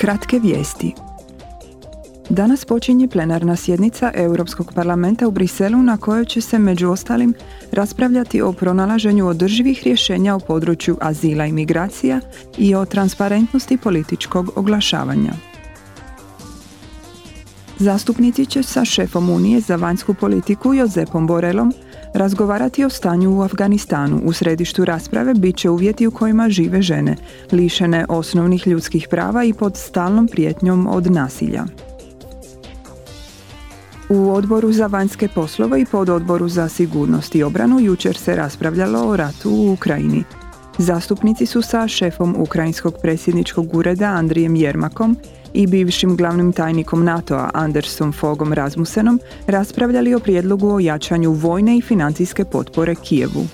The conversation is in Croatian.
Kratke vijesti. Danas počinje plenarna sjednica Europskog parlamenta u Briselu na kojoj će se među ostalim raspravljati o pronalaženju održivih rješenja u području azila i migracija i o transparentnosti političkog oglašavanja. Zastupnici će sa šefom Unije za vanjsku politiku Jozepom Borelom razgovarati o stanju u Afganistanu. U središtu rasprave bit će uvjeti u kojima žive žene, lišene osnovnih ljudskih prava i pod stalnom prijetnjom od nasilja. U odboru za vanjske poslove i pod odboru za sigurnost i obranu jučer se raspravljalo o ratu u Ukrajini. Zastupnici su sa šefom Ukrajinskog predsjedničkog ureda Andrijem Jermakom i bivšim glavnim tajnikom NATO-a Andersom Fogom Rasmussenom raspravljali o prijedlogu o jačanju vojne i financijske potpore Kijevu.